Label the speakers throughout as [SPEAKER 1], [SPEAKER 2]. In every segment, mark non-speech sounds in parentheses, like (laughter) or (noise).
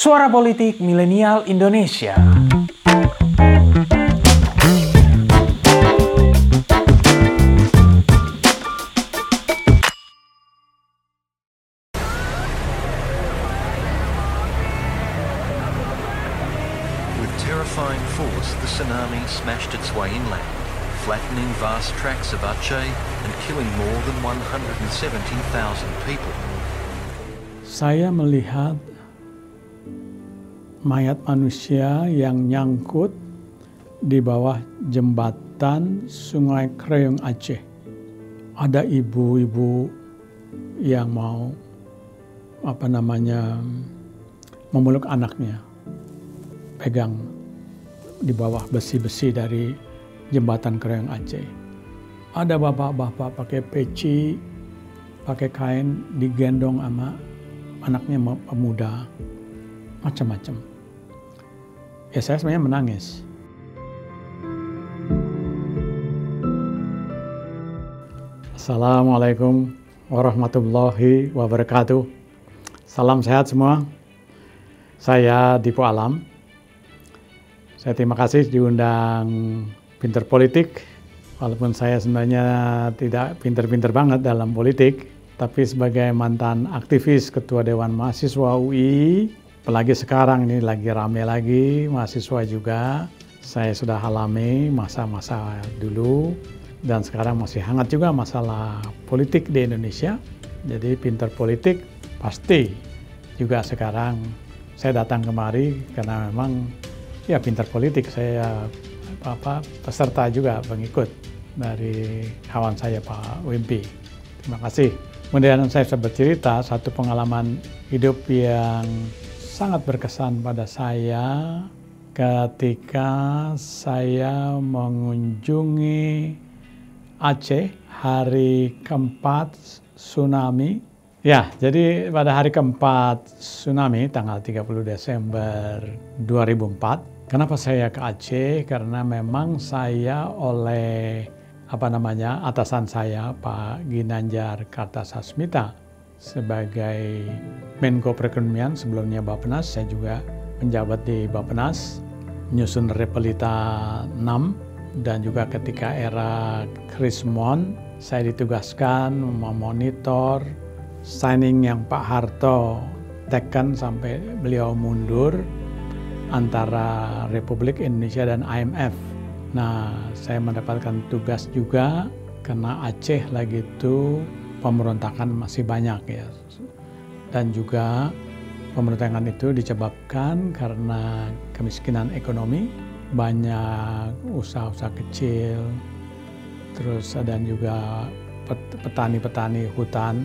[SPEAKER 1] Suara Politik Milenial Indonesia.
[SPEAKER 2] With terrifying force, the tsunami smashed its way inland, flattening vast tracts of Aceh and killing more than 170,000 people.
[SPEAKER 3] Saya melihat mayat manusia yang nyangkut di bawah jembatan Sungai Kreyong Aceh. Ada ibu-ibu yang mau apa namanya memeluk anaknya, pegang di bawah besi-besi dari jembatan Kreyong Aceh. Ada bapak-bapak pakai peci, pakai kain digendong sama anaknya pemuda, macam-macam. Ya saya sebenarnya menangis. Assalamualaikum warahmatullahi wabarakatuh. Salam sehat semua. Saya Dipo Alam. Saya terima kasih diundang Pinter Politik. Walaupun saya sebenarnya tidak pinter-pinter banget dalam politik, tapi sebagai mantan aktivis Ketua Dewan Mahasiswa UI, apalagi sekarang ini lagi rame lagi mahasiswa juga, saya sudah alami masa-masa dulu dan sekarang masih hangat juga masalah politik di Indonesia. Jadi pinter politik pasti juga sekarang saya datang kemari karena memang ya pinter politik saya apa peserta juga pengikut dari kawan saya Pak Wimpi. Terima kasih. Kemudian saya bisa bercerita satu pengalaman hidup yang sangat berkesan pada saya ketika saya mengunjungi Aceh hari keempat tsunami. Ya, jadi pada hari keempat tsunami tanggal 30 Desember 2004. Kenapa saya ke Aceh? Karena memang saya oleh apa namanya atasan saya Pak Ginanjar Kartasasmita sebagai Menko Perekonomian sebelumnya Bappenas saya juga menjabat di Bappenas menyusun Repelita 6 dan juga ketika era Krismon saya ditugaskan memonitor signing yang Pak Harto tekan sampai beliau mundur antara Republik Indonesia dan IMF Nah, saya mendapatkan tugas juga karena Aceh lagi itu pemberontakan masih banyak ya. Dan juga pemberontakan itu disebabkan karena kemiskinan ekonomi, banyak usaha-usaha kecil, terus ada juga petani-petani hutan,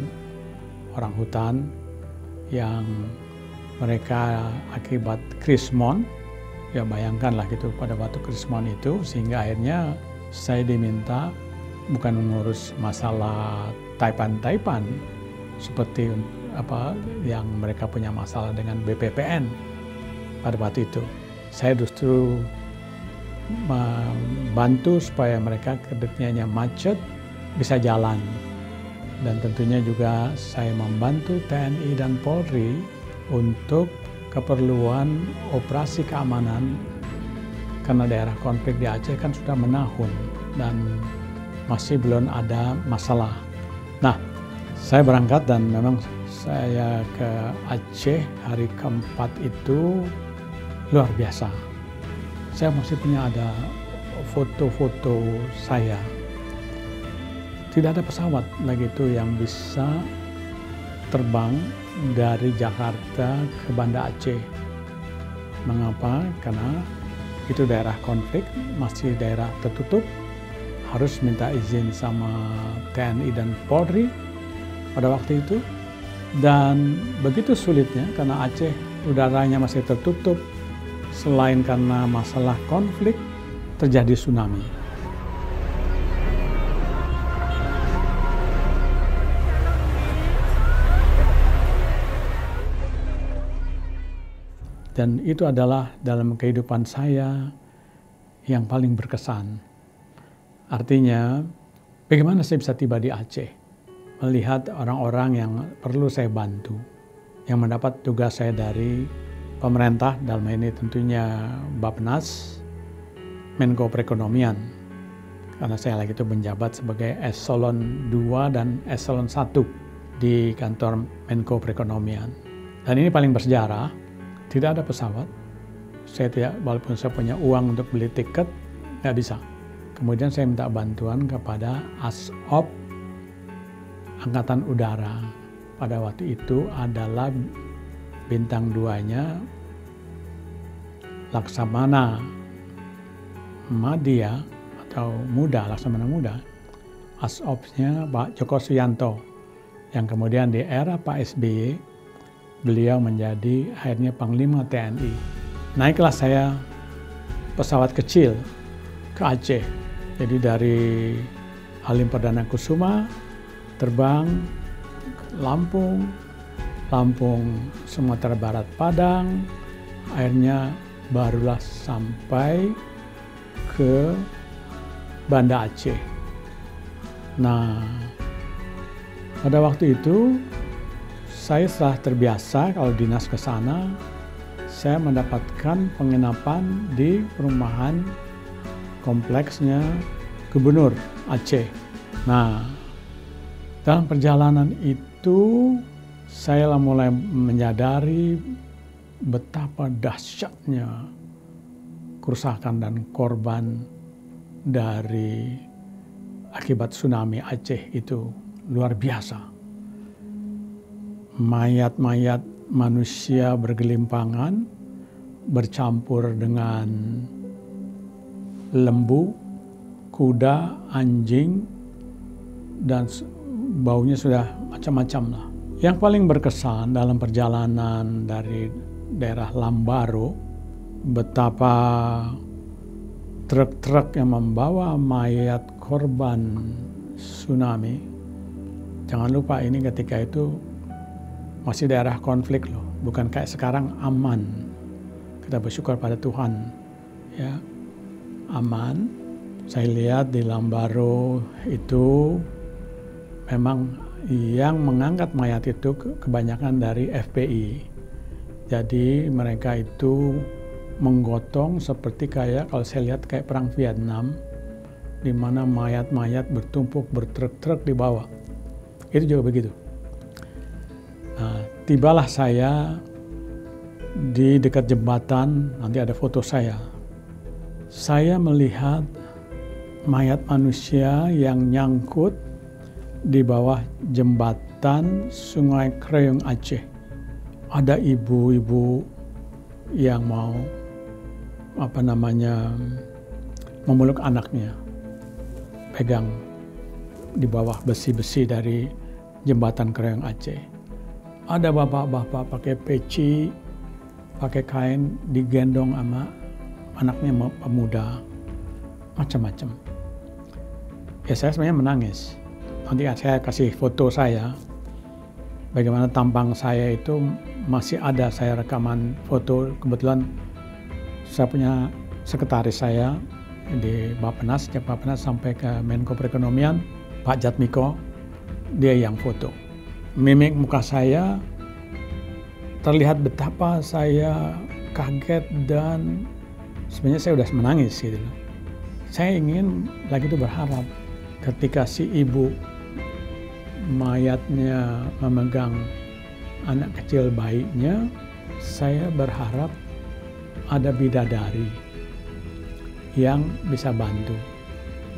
[SPEAKER 3] orang hutan yang mereka akibat krismon ya bayangkanlah gitu pada waktu Krismon itu sehingga akhirnya saya diminta bukan mengurus masalah taipan-taipan seperti apa yang mereka punya masalah dengan BPPN pada waktu itu. Saya justru membantu supaya mereka ke depannya macet bisa jalan dan tentunya juga saya membantu TNI dan Polri untuk keperluan operasi keamanan karena daerah konflik di Aceh kan sudah menahun dan masih belum ada masalah. Nah, saya berangkat dan memang saya ke Aceh hari keempat itu luar biasa. Saya masih punya ada foto-foto saya. Tidak ada pesawat lagi itu yang bisa terbang dari Jakarta ke Banda Aceh. Mengapa? Karena itu daerah konflik, masih daerah tertutup, harus minta izin sama TNI dan Polri pada waktu itu. Dan begitu sulitnya karena Aceh udaranya masih tertutup, selain karena masalah konflik, terjadi tsunami. Dan itu adalah dalam kehidupan saya yang paling berkesan. Artinya, bagaimana saya bisa tiba di Aceh, melihat orang-orang yang perlu saya bantu, yang mendapat tugas saya dari pemerintah dalam ini tentunya Bappenas, Menko Perekonomian. Karena saya lagi itu menjabat sebagai eselon 2 dan eselon 1 di kantor Menko Perekonomian. Dan ini paling bersejarah, tidak ada pesawat. Saya tidak, walaupun saya punya uang untuk beli tiket, nggak bisa. Kemudian saya minta bantuan kepada ASOP Angkatan Udara. Pada waktu itu adalah bintang duanya Laksamana Madya atau Muda, Laksamana Muda. ASOP-nya Pak Joko Suyanto yang kemudian di era Pak SBY beliau menjadi akhirnya Panglima TNI. Naiklah saya pesawat kecil ke Aceh. Jadi dari Halim Perdana Kusuma terbang Lampung, Lampung Sumatera Barat Padang, akhirnya barulah sampai ke Banda Aceh. Nah, pada waktu itu saya setelah terbiasa kalau dinas ke sana, saya mendapatkan penginapan di perumahan kompleksnya Gubernur Aceh. Nah, dalam perjalanan itu saya mulai menyadari betapa dahsyatnya kerusakan dan korban dari akibat tsunami Aceh itu luar biasa. Mayat-mayat manusia bergelimpangan bercampur dengan lembu, kuda, anjing, dan baunya sudah macam-macam lah. Yang paling berkesan dalam perjalanan dari daerah Lambaro, betapa truk-truk yang membawa mayat korban tsunami. Jangan lupa ini ketika itu masih daerah konflik loh, bukan kayak sekarang aman. Kita bersyukur pada Tuhan, ya aman. Saya lihat di Lambaro itu memang yang mengangkat mayat itu kebanyakan dari FPI. Jadi mereka itu menggotong seperti kayak kalau saya lihat kayak perang Vietnam di mana mayat-mayat bertumpuk bertruk-truk di bawah. Itu juga begitu. Nah, tibalah saya di dekat jembatan, nanti ada foto saya. Saya melihat mayat manusia yang nyangkut di bawah jembatan Sungai Kreyong Aceh. Ada ibu-ibu yang mau apa namanya memeluk anaknya pegang di bawah besi-besi dari jembatan Kereang Aceh. Ada bapak-bapak pakai peci, pakai kain, digendong sama anaknya pemuda, macam-macam. Ya saya sebenarnya menangis. Nanti saya kasih foto saya, bagaimana tampang saya itu masih ada saya rekaman foto. Kebetulan saya punya sekretaris saya di Bapenas, sejak Bapenas sampai ke Menko Perekonomian, Pak Jatmiko, dia yang foto. Mimik muka saya terlihat betapa saya kaget dan sebenarnya saya sudah menangis gitu. Saya ingin lagi itu berharap ketika si ibu mayatnya memegang anak kecil bayinya, saya berharap ada bidadari yang bisa bantu,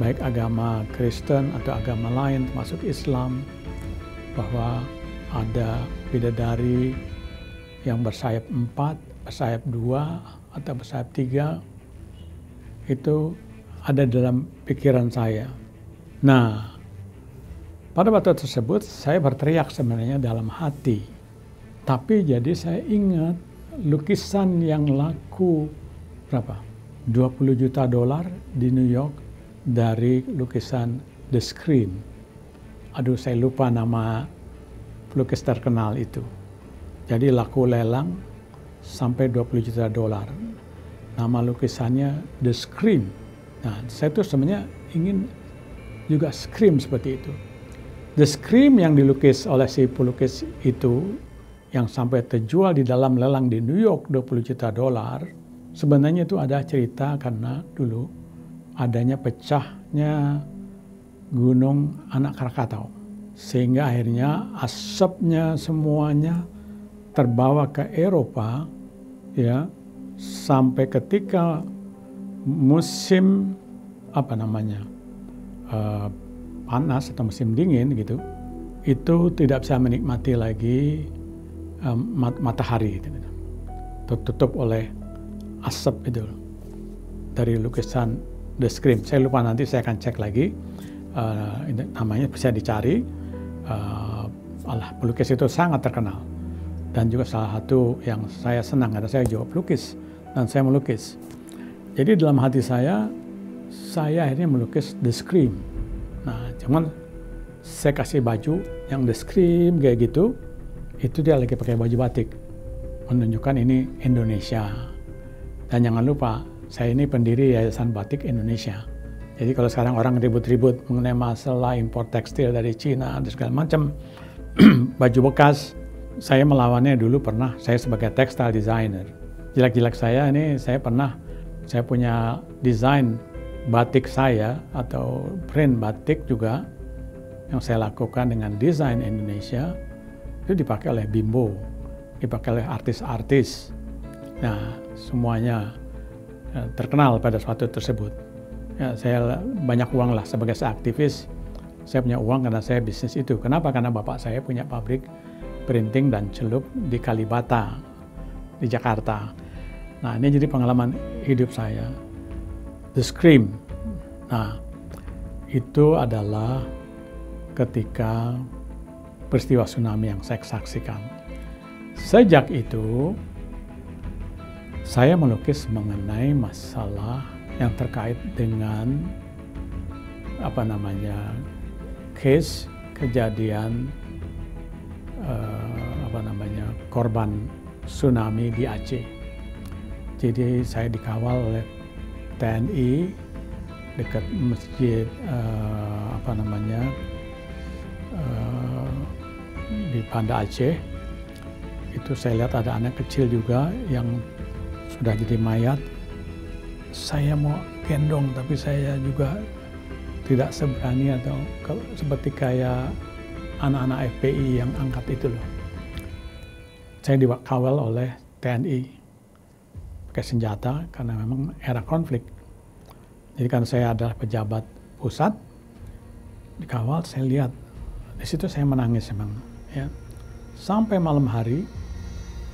[SPEAKER 3] baik agama Kristen atau agama lain termasuk Islam, bahwa ada bidadari yang bersayap empat, bersayap dua, atau bersayap tiga, itu ada dalam pikiran saya. Nah, pada waktu tersebut saya berteriak sebenarnya dalam hati. Tapi jadi saya ingat lukisan yang laku berapa? 20 juta dolar di New York dari lukisan The Screen. Aduh saya lupa nama pelukis terkenal itu. Jadi laku lelang sampai 20 juta dolar. Nama lukisannya The Scream. Nah, saya tuh sebenarnya ingin juga Scream seperti itu. The Scream yang dilukis oleh si pelukis itu yang sampai terjual di dalam lelang di New York 20 juta dolar, sebenarnya itu ada cerita karena dulu adanya pecahnya gunung anak Krakatau. Sehingga akhirnya asapnya semuanya terbawa ke Eropa ya sampai ketika musim apa namanya uh, panas atau musim dingin gitu itu tidak bisa menikmati lagi um, matahari gitu, tertutup oleh asap itu dari lukisan The Scream. Saya lupa nanti saya akan cek lagi uh, namanya bisa dicari. Uh, Allah pelukis itu sangat terkenal dan juga salah satu yang saya senang karena saya juga pelukis dan saya melukis. Jadi dalam hati saya, saya akhirnya melukis The Scream. Nah, cuman saya kasih baju yang The Scream kayak gitu, itu dia lagi pakai baju batik. Menunjukkan ini Indonesia. Dan jangan lupa, saya ini pendiri Yayasan Batik Indonesia. Jadi kalau sekarang orang ribut-ribut mengenai masalah impor tekstil dari Cina dan segala macam, (clears throat) baju bekas, saya melawannya dulu pernah, saya sebagai textile designer. Jelek-jelek saya ini, saya pernah saya punya desain batik saya atau print batik juga yang saya lakukan dengan desain Indonesia itu dipakai oleh Bimbo, dipakai oleh artis-artis. Nah, semuanya ya, terkenal pada suatu tersebut. Ya, saya banyak uang lah sebagai seaktivis. Saya punya uang karena saya bisnis itu. Kenapa? Karena bapak saya punya pabrik printing dan celup di Kalibata, di Jakarta. Nah, ini jadi pengalaman hidup saya. The Scream. Nah, itu adalah ketika peristiwa tsunami yang saya saksikan. Sejak itu, saya melukis mengenai masalah yang terkait dengan apa namanya case kejadian uh, korban tsunami di Aceh. Jadi saya dikawal oleh TNI dekat masjid uh, apa namanya uh, di Banda Aceh. Itu saya lihat ada anak kecil juga yang sudah jadi mayat. Saya mau gendong tapi saya juga tidak seberani atau seperti kayak anak-anak FPI yang angkat itu loh. Saya dikawal oleh TNI pakai senjata karena memang era konflik. Jadi kan saya adalah pejabat pusat, dikawal saya lihat di situ saya menangis memang ya. Sampai malam hari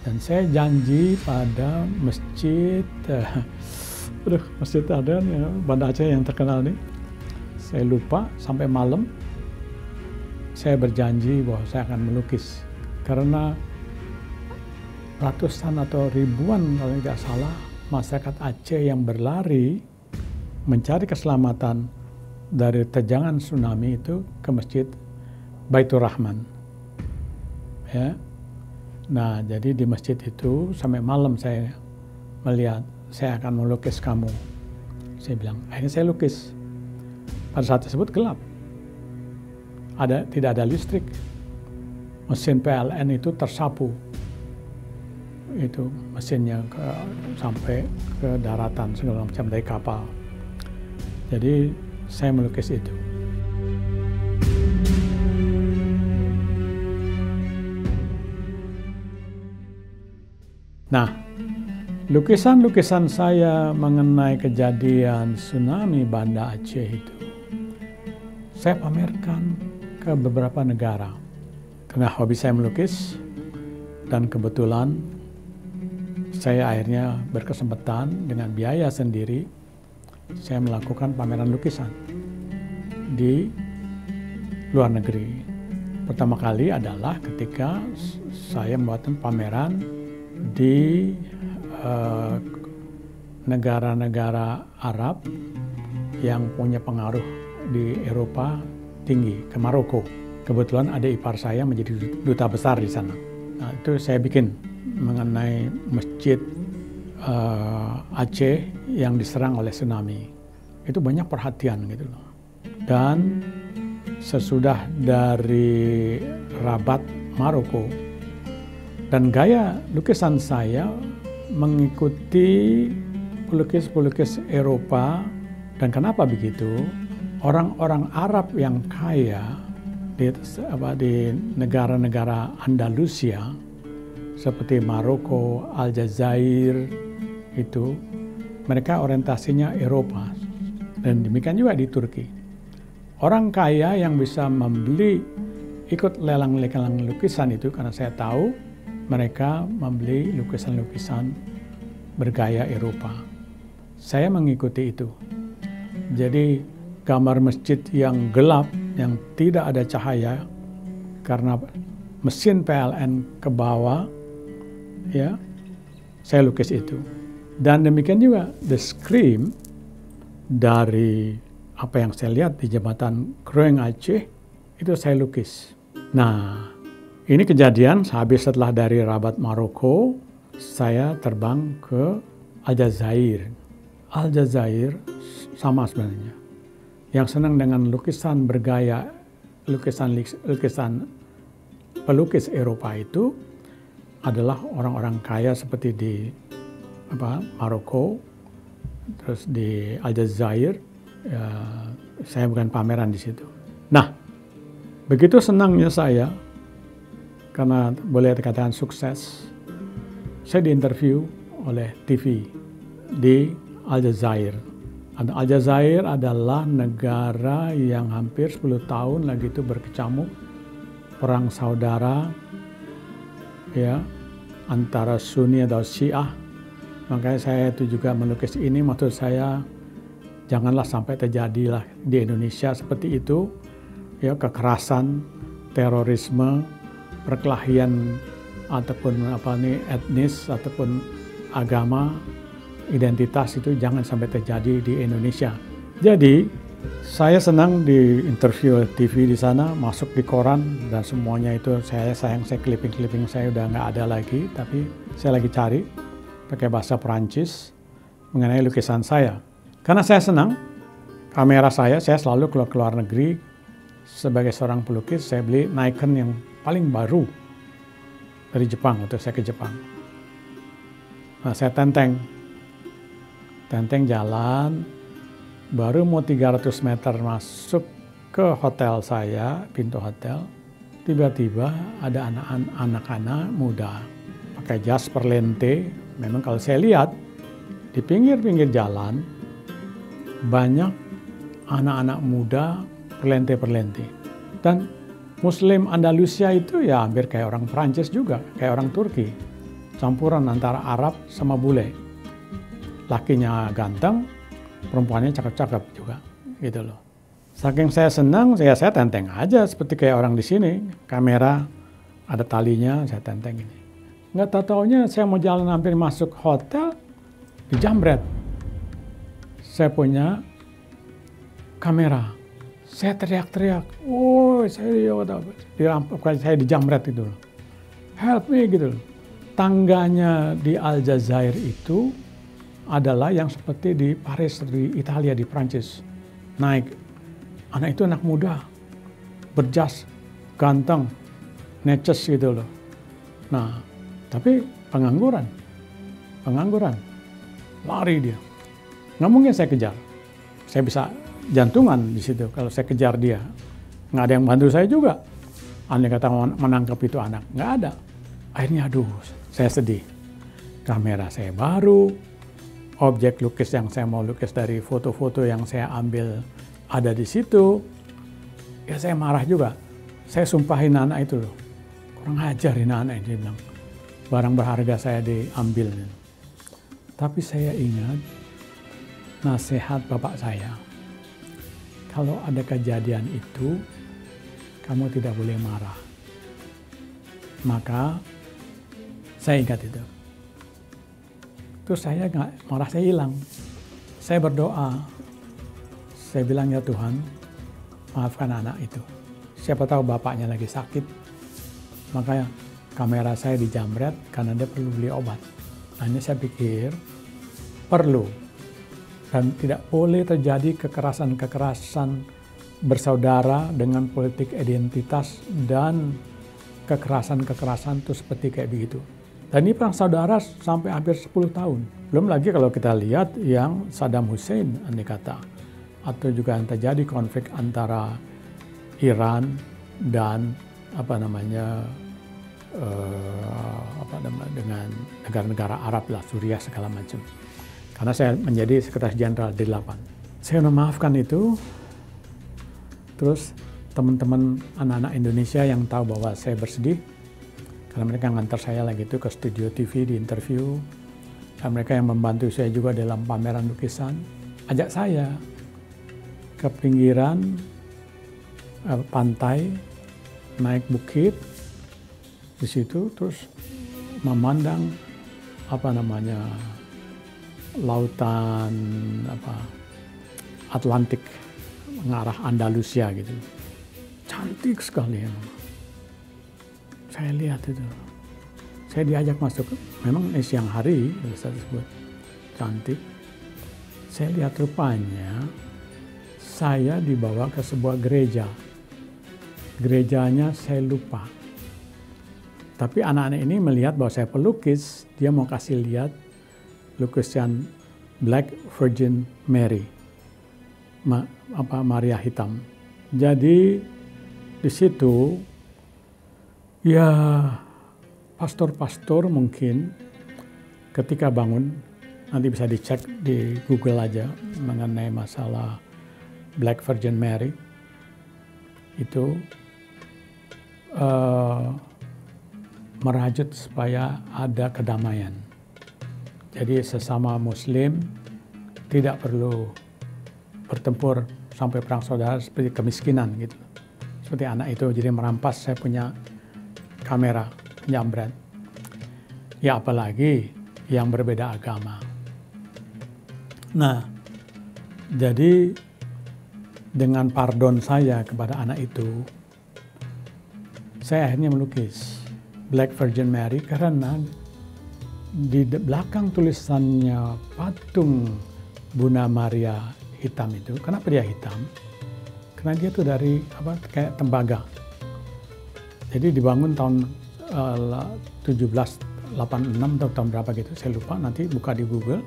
[SPEAKER 3] dan saya janji pada masjid uh, (laughs) aduh masjid ada ya, Banda Aceh yang terkenal nih. Saya lupa sampai malam saya berjanji bahwa saya akan melukis. Karena ratusan atau ribuan kalau tidak salah masyarakat Aceh yang berlari mencari keselamatan dari terjangan tsunami itu ke masjid Baitur Rahman. Ya. Nah, jadi di masjid itu sampai malam saya melihat saya akan melukis kamu. Saya bilang, akhirnya saya lukis. Pada saat tersebut gelap. Ada tidak ada listrik. Mesin PLN itu tersapu itu mesinnya ke, sampai ke daratan segala macam dari kapal. Jadi saya melukis itu. Nah, lukisan-lukisan saya mengenai kejadian tsunami Banda Aceh itu, saya pamerkan ke beberapa negara. Karena hobi saya melukis, dan kebetulan saya akhirnya berkesempatan dengan biaya sendiri saya melakukan pameran lukisan di luar negeri. Pertama kali adalah ketika saya membuat pameran di eh, negara-negara Arab yang punya pengaruh di Eropa tinggi, ke Maroko. Kebetulan ada ipar saya menjadi duta besar di sana. Nah, itu saya bikin mengenai masjid uh, Aceh yang diserang oleh tsunami. Itu banyak perhatian gitu loh. Dan sesudah dari Rabat Maroko Dan gaya lukisan saya mengikuti pelukis-pelukis Eropa dan kenapa begitu? Orang-orang Arab yang kaya di, di negara-negara Andalusia seperti Maroko, Aljazair itu mereka orientasinya Eropa dan demikian juga di Turki. Orang kaya yang bisa membeli ikut lelang-lelang lukisan itu karena saya tahu mereka membeli lukisan-lukisan bergaya Eropa. Saya mengikuti itu. Jadi gambar masjid yang gelap, yang tidak ada cahaya karena mesin PLN ke bawah, ya, saya lukis itu. Dan demikian juga The Scream dari apa yang saya lihat di jembatan Kroeng Aceh itu saya lukis. Nah, ini kejadian habis setelah dari Rabat Maroko, saya terbang ke Aljazair. Aljazair sama sebenarnya. Yang senang dengan lukisan bergaya, lukisan lukisan pelukis Eropa itu adalah orang-orang kaya seperti di apa Maroko, terus di Aljazair. Ya, saya bukan pameran di situ. Nah, begitu senangnya saya karena boleh dikatakan sukses, saya diinterview oleh TV di Aljazair. Aljazair adalah negara yang hampir 10 tahun lagi itu berkecamuk perang saudara ya antara Sunni atau Syiah. Makanya saya itu juga melukis ini maksud saya janganlah sampai terjadilah di Indonesia seperti itu ya kekerasan, terorisme, perkelahian ataupun apa nih etnis ataupun agama identitas itu jangan sampai terjadi di Indonesia. Jadi saya senang di interview TV di sana, masuk di koran dan semuanya itu saya sayang saya clipping-clipping saya udah nggak ada lagi, tapi saya lagi cari pakai bahasa Perancis mengenai lukisan saya. Karena saya senang kamera saya, saya selalu keluar keluar negeri sebagai seorang pelukis saya beli Nikon yang paling baru dari Jepang waktu saya ke Jepang. Nah, saya tenteng. Tenteng jalan, baru mau 300 meter masuk ke hotel saya, pintu hotel, tiba-tiba ada anak-anak muda pakai jas perlente. Memang kalau saya lihat di pinggir-pinggir jalan banyak anak-anak muda perlente-perlente. Dan Muslim Andalusia itu ya hampir kayak orang Prancis juga, kayak orang Turki. Campuran antara Arab sama bule. Lakinya ganteng, perempuannya cakep-cakep juga, gitu loh. Saking saya senang, saya saya tenteng aja seperti kayak orang di sini. Kamera ada talinya, saya tenteng ini. Nggak tahu taunya saya mau jalan hampir masuk hotel, di jambret. Saya punya kamera saya teriak-teriak, woi saya dirampok, saya dijamret itu Help me gitu loh. Tangganya di Aljazair itu adalah yang seperti di Paris, di Italia, di Prancis. Naik. Anak itu anak muda, berjas, ganteng, neces gitu loh. Nah, tapi pengangguran. Pengangguran. Lari dia. Nggak mungkin saya kejar. Saya bisa jantungan di situ kalau saya kejar dia. Nggak ada yang bantu saya juga. Andai kata menangkap itu anak, nggak ada. Akhirnya aduh, saya sedih. Kamera saya baru, objek lukis yang saya mau lukis dari foto-foto yang saya ambil ada di situ. Ya saya marah juga. Saya sumpahin anak itu loh. Kurang ajar ini anak ini, dia bilang. Barang berharga saya diambil. Tapi saya ingat nasihat bapak saya kalau ada kejadian itu, kamu tidak boleh marah. Maka saya ingat itu. Terus saya nggak marah saya hilang. Saya berdoa. Saya bilang ya Tuhan, maafkan anak itu. Siapa tahu bapaknya lagi sakit. Makanya kamera saya dijamret karena dia perlu beli obat. Hanya saya pikir perlu dan tidak boleh terjadi kekerasan-kekerasan bersaudara dengan politik identitas dan kekerasan-kekerasan itu seperti kayak begitu. Dan ini perang saudara sampai hampir 10 tahun. Belum lagi kalau kita lihat yang Saddam Hussein andai kata. Atau juga yang terjadi konflik antara Iran dan apa namanya uh, apa nama dengan negara-negara Arab lah, Suriah segala macam. Karena saya menjadi sekretaris jenderal D8. Saya memaafkan itu. Terus teman-teman anak-anak Indonesia yang tahu bahwa saya bersedih karena mereka ngantar saya lagi itu ke studio TV di interview. Dan mereka yang membantu saya juga dalam pameran lukisan. Ajak saya ke pinggiran uh, pantai naik bukit. Di situ terus memandang apa namanya lautan apa Atlantik mengarah Andalusia gitu. Cantik sekali ya. Saya lihat itu. Saya diajak masuk, memang ini siang hari, saya sebut cantik. Saya lihat rupanya saya dibawa ke sebuah gereja. Gerejanya saya lupa. Tapi anak-anak ini melihat bahwa saya pelukis, dia mau kasih lihat lukisan Black Virgin Mary. Ma, apa Maria hitam. Jadi di situ ya pastor-pastor mungkin ketika bangun nanti bisa dicek di Google aja mengenai masalah Black Virgin Mary itu uh, merajut supaya ada kedamaian. Jadi sesama Muslim tidak perlu bertempur sampai perang saudara seperti kemiskinan gitu seperti anak itu jadi merampas saya punya kamera nyambret. Ya apalagi yang berbeda agama. Nah jadi dengan pardon saya kepada anak itu saya akhirnya melukis Black Virgin Mary karena di belakang tulisannya patung Bunda Maria hitam itu. Kenapa dia hitam? Karena dia tuh dari apa kayak tembaga. Jadi dibangun tahun uh, 1786 atau tahun berapa gitu, saya lupa. Nanti buka di Google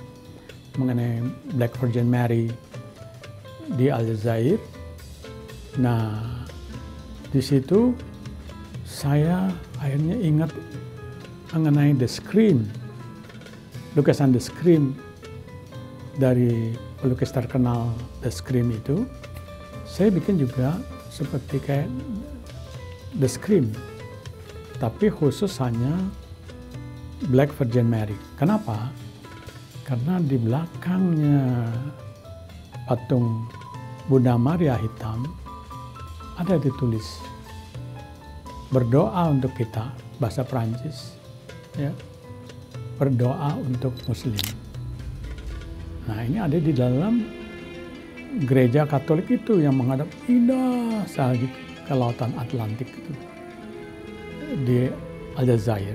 [SPEAKER 3] mengenai Black Virgin Mary di Aljazair. Nah, di situ saya akhirnya ingat mengenai The Scream, lukisan The Scream dari pelukis terkenal The Scream itu saya bikin juga seperti kayak The Scream, tapi khusus hanya Black Virgin Mary. Kenapa? Karena di belakangnya patung Bunda Maria hitam ada ditulis berdoa untuk kita bahasa Prancis ya berdoa untuk muslim nah ini ada di dalam gereja Katolik itu yang menghadap indah sekali ke lautan Atlantik itu. Di Aljazair.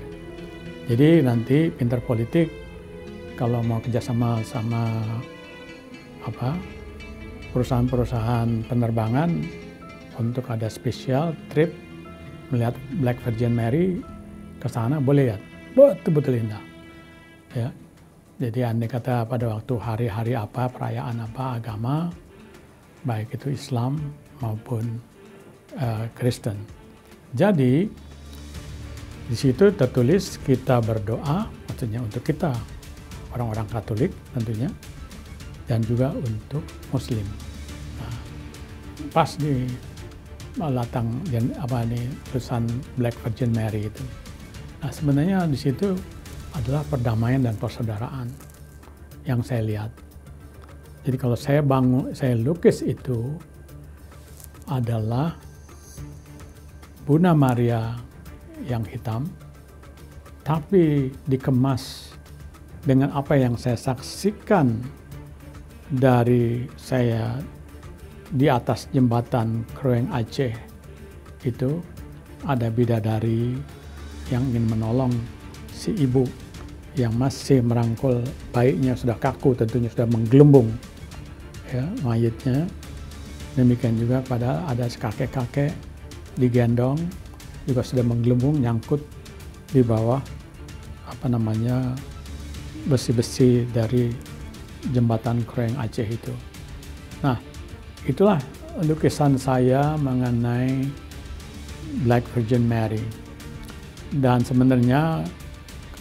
[SPEAKER 3] Jadi nanti pinter politik kalau mau kerjasama sama apa perusahaan-perusahaan penerbangan untuk ada spesial trip melihat Black Virgin Mary ke sana boleh ya? Betul-betul indah. Ya. Jadi andai kata pada waktu hari-hari apa, perayaan apa, agama, baik itu Islam maupun uh, Kristen. Jadi di situ tertulis kita berdoa, maksudnya untuk kita orang-orang Katolik tentunya, dan juga untuk Muslim. Nah, pas di latang apa nih tulisan Black Virgin Mary itu. Nah sebenarnya di situ adalah perdamaian dan persaudaraan yang saya lihat. Jadi kalau saya bangun, saya lukis itu adalah Bunda Maria yang hitam, tapi dikemas dengan apa yang saya saksikan dari saya di atas jembatan Kroeng Aceh itu ada bidadari yang ingin menolong si ibu yang masih merangkul baiknya sudah kaku tentunya sudah menggelembung ya mayitnya. Demikian juga pada ada kakek-kakek digendong juga sudah menggelembung nyangkut di bawah apa namanya besi-besi dari jembatan Kroeng Aceh itu. Nah, itulah lukisan saya mengenai Black Virgin Mary. Dan sebenarnya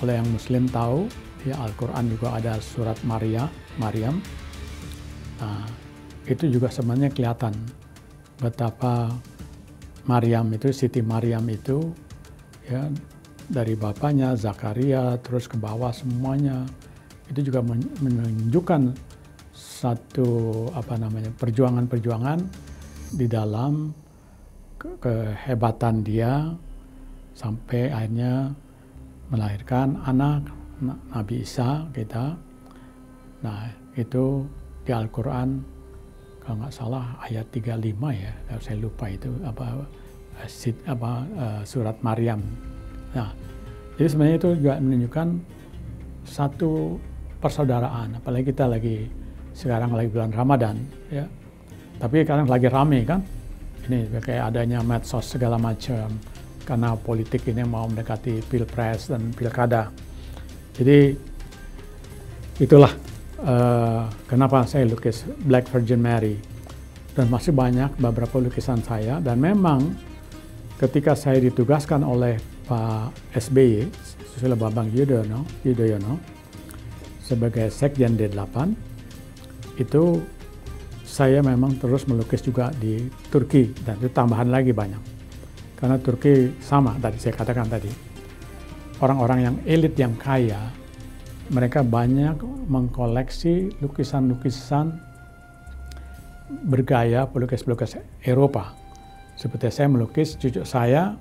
[SPEAKER 3] kalau yang Muslim tahu, di Al-Quran juga ada surat Maria, Maryam. Nah, itu juga sebenarnya kelihatan betapa Maryam itu, Siti Maryam itu, ya dari bapaknya Zakaria terus ke bawah semuanya itu juga menunjukkan satu apa namanya perjuangan-perjuangan di dalam kehebatan dia sampai akhirnya melahirkan anak Nabi Isa kita. Nah, itu di Al-Qur'an kalau nggak salah ayat 35 ya, saya lupa itu apa apa eh, surat Maryam Nah, jadi sebenarnya itu juga menunjukkan satu persaudaraan, apalagi kita lagi sekarang lagi bulan Ramadan, ya. Tapi sekarang lagi rame kan, ini kayak adanya medsos segala macam, karena politik ini mau mendekati pilpres dan pilkada. Jadi itulah uh, kenapa saya lukis Black Virgin Mary dan masih banyak beberapa lukisan saya dan memang ketika saya ditugaskan oleh Pak SBY, Susilo Bambang Yudhoyono, Yudhoyono sebagai Sekjen D8, itu saya memang terus melukis juga di Turki dan itu tambahan lagi banyak. Karena Turki sama tadi saya katakan tadi. Orang-orang yang elit yang kaya mereka banyak mengkoleksi lukisan-lukisan bergaya pelukis-pelukis Eropa. Seperti saya melukis cucu saya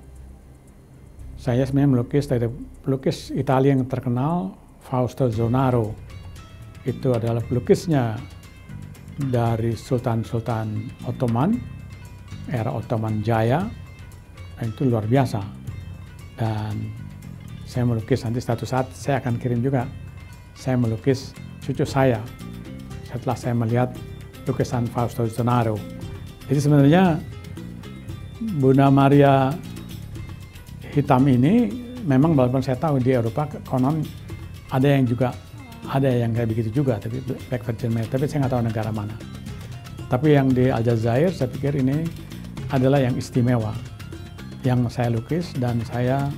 [SPEAKER 3] saya sebenarnya melukis dari pelukis Italia yang terkenal Fausto Zonaro. Itu adalah pelukisnya dari Sultan-Sultan Ottoman, era Ottoman Jaya, dan itu luar biasa. Dan saya melukis nanti satu saat saya akan kirim juga. Saya melukis cucu saya setelah saya melihat lukisan Fausto Zonaro. Jadi sebenarnya Bunda Maria hitam ini memang walaupun saya tahu di Eropa konon ada yang juga ada yang kayak begitu juga tapi Black Virgin Mary. Tapi saya nggak tahu negara mana. Tapi yang di Aljazair saya pikir ini adalah yang istimewa yang saya lukis dan saya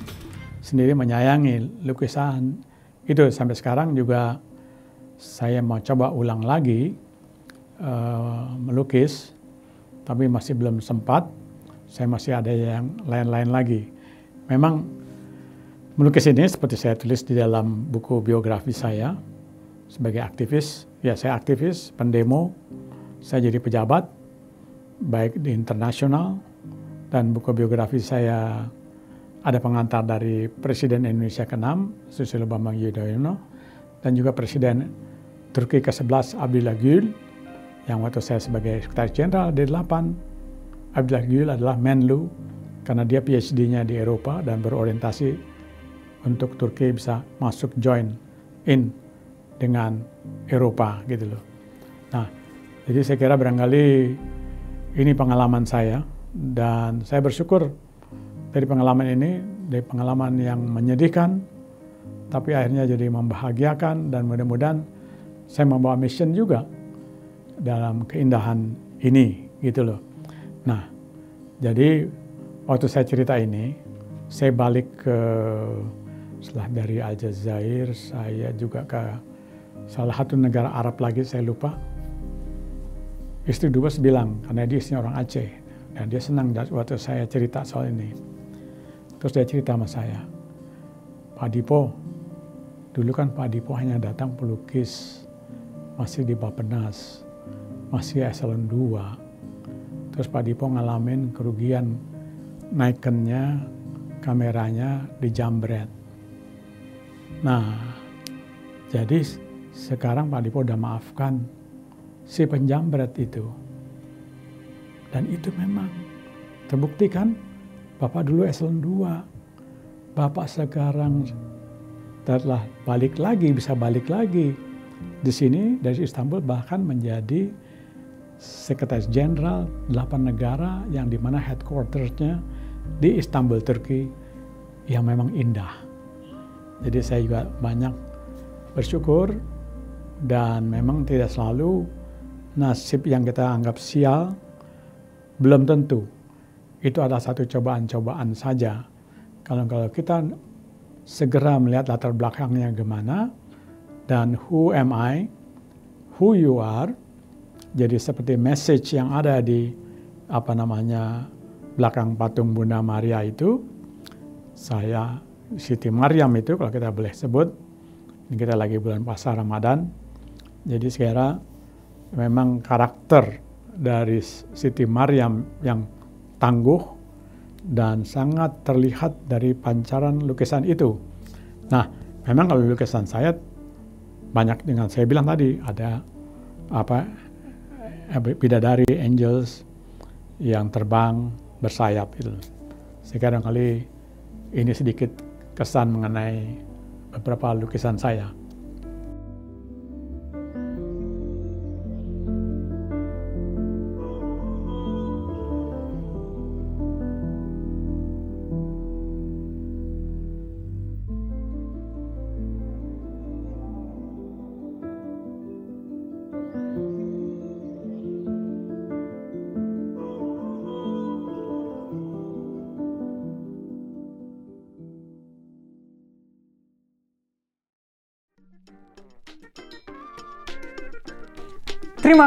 [SPEAKER 3] sendiri menyayangi lukisan itu. Sampai sekarang juga saya mau coba ulang lagi uh, melukis tapi masih belum sempat saya masih ada yang lain-lain lagi. Memang melukis ini seperti saya tulis di dalam buku biografi saya sebagai aktivis, ya saya aktivis, pendemo, saya jadi pejabat baik di internasional dan buku biografi saya ada pengantar dari Presiden Indonesia ke-6 Susilo Bambang Yudhoyono dan juga Presiden Turki ke-11 Abdullah Gül yang waktu saya sebagai Sekretaris Jenderal D8 Abdullah Gül adalah Menlu karena dia PhD-nya di Eropa dan berorientasi untuk Turki bisa masuk join in dengan Eropa gitu loh. Nah, jadi saya kira barangkali ini pengalaman saya dan saya bersyukur dari pengalaman ini, dari pengalaman yang menyedihkan, tapi akhirnya jadi membahagiakan dan mudah-mudahan saya membawa mission juga dalam keindahan ini gitu loh. Nah, jadi waktu saya cerita ini, saya balik ke setelah dari Aljazair, saya juga ke salah satu negara Arab lagi, saya lupa. Istri dua bilang, karena dia istrinya orang Aceh, dan dia senang waktu saya cerita soal ini. Terus dia cerita sama saya, Pak Dipo, dulu kan Pak Dipo hanya datang pelukis, masih di Bapenas, masih eselon 2. Terus Pak Dipo ngalamin kerugian naikannya kameranya di jambret. Nah, jadi sekarang Pak Dipo udah maafkan si penjambret itu. Dan itu memang terbukti kan Bapak dulu eselon 2. Bapak sekarang telah balik lagi, bisa balik lagi. Di sini dari Istanbul bahkan menjadi Sekretaris Jenderal delapan negara yang di mana headquartersnya di Istanbul, Turki yang memang indah. Jadi saya juga banyak bersyukur dan memang tidak selalu nasib yang kita anggap sial belum tentu. Itu adalah satu cobaan-cobaan saja. Kalau kalau kita segera melihat latar belakangnya gimana dan who am I, who you are, jadi seperti message yang ada di apa namanya belakang patung Bunda Maria itu, saya Siti Maryam itu kalau kita boleh sebut, ini kita lagi bulan puasa Ramadan, jadi sekarang memang karakter dari Siti Maryam yang tangguh dan sangat terlihat dari pancaran lukisan itu. Nah, memang kalau lukisan saya banyak dengan saya bilang tadi ada apa bidadari angels yang terbang bersayap itu. Sekarang kali ini sedikit kesan mengenai beberapa lukisan saya.